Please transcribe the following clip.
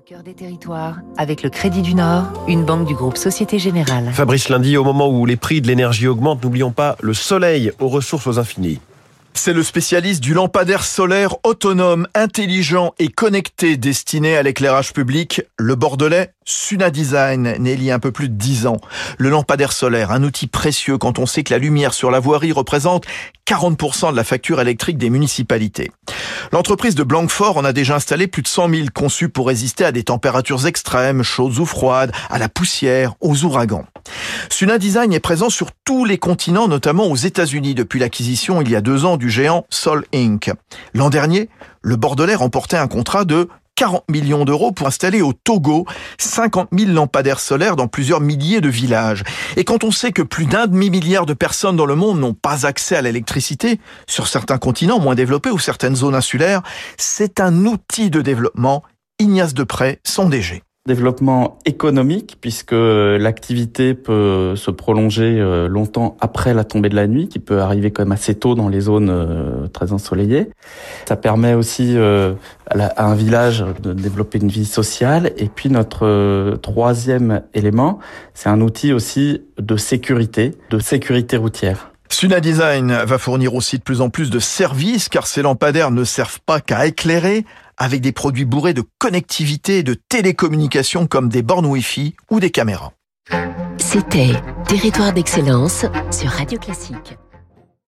au cœur des territoires avec le Crédit du Nord, une banque du groupe Société Générale. Fabrice Lundi, au moment où les prix de l'énergie augmentent, n'oublions pas le soleil aux ressources aux infinies. C'est le spécialiste du lampadaire solaire autonome, intelligent et connecté destiné à l'éclairage public, le Bordelais Suna Design, né il y a un peu plus de 10 ans. Le lampadaire solaire, un outil précieux quand on sait que la lumière sur la voirie représente 40% de la facture électrique des municipalités. L'entreprise de Blanquefort en a déjà installé plus de 100 000 conçus pour résister à des températures extrêmes, chaudes ou froides, à la poussière, aux ouragans. Suna Design est présent sur tous les continents, notamment aux États-Unis, depuis l'acquisition il y a deux ans du géant Sol Inc. L'an dernier, le Bordelais remportait un contrat de 40 millions d'euros pour installer au Togo 50 000 lampadaires solaires dans plusieurs milliers de villages. Et quand on sait que plus d'un demi-milliard de personnes dans le monde n'ont pas accès à l'électricité, sur certains continents moins développés ou certaines zones insulaires, c'est un outil de développement. Ignace Depré, son DG développement économique puisque l'activité peut se prolonger euh, longtemps après la tombée de la nuit qui peut arriver quand même assez tôt dans les zones euh, très ensoleillées. Ça permet aussi euh, à un village de développer une vie sociale et puis notre troisième élément, c'est un outil aussi de sécurité, de sécurité routière. Suna Design va fournir aussi de plus en plus de services car ces lampadaires ne servent pas qu'à éclairer avec des produits bourrés de connectivité et de télécommunication comme des bornes Wi-Fi ou des caméras. C'était Territoire d'excellence sur Radio Classique.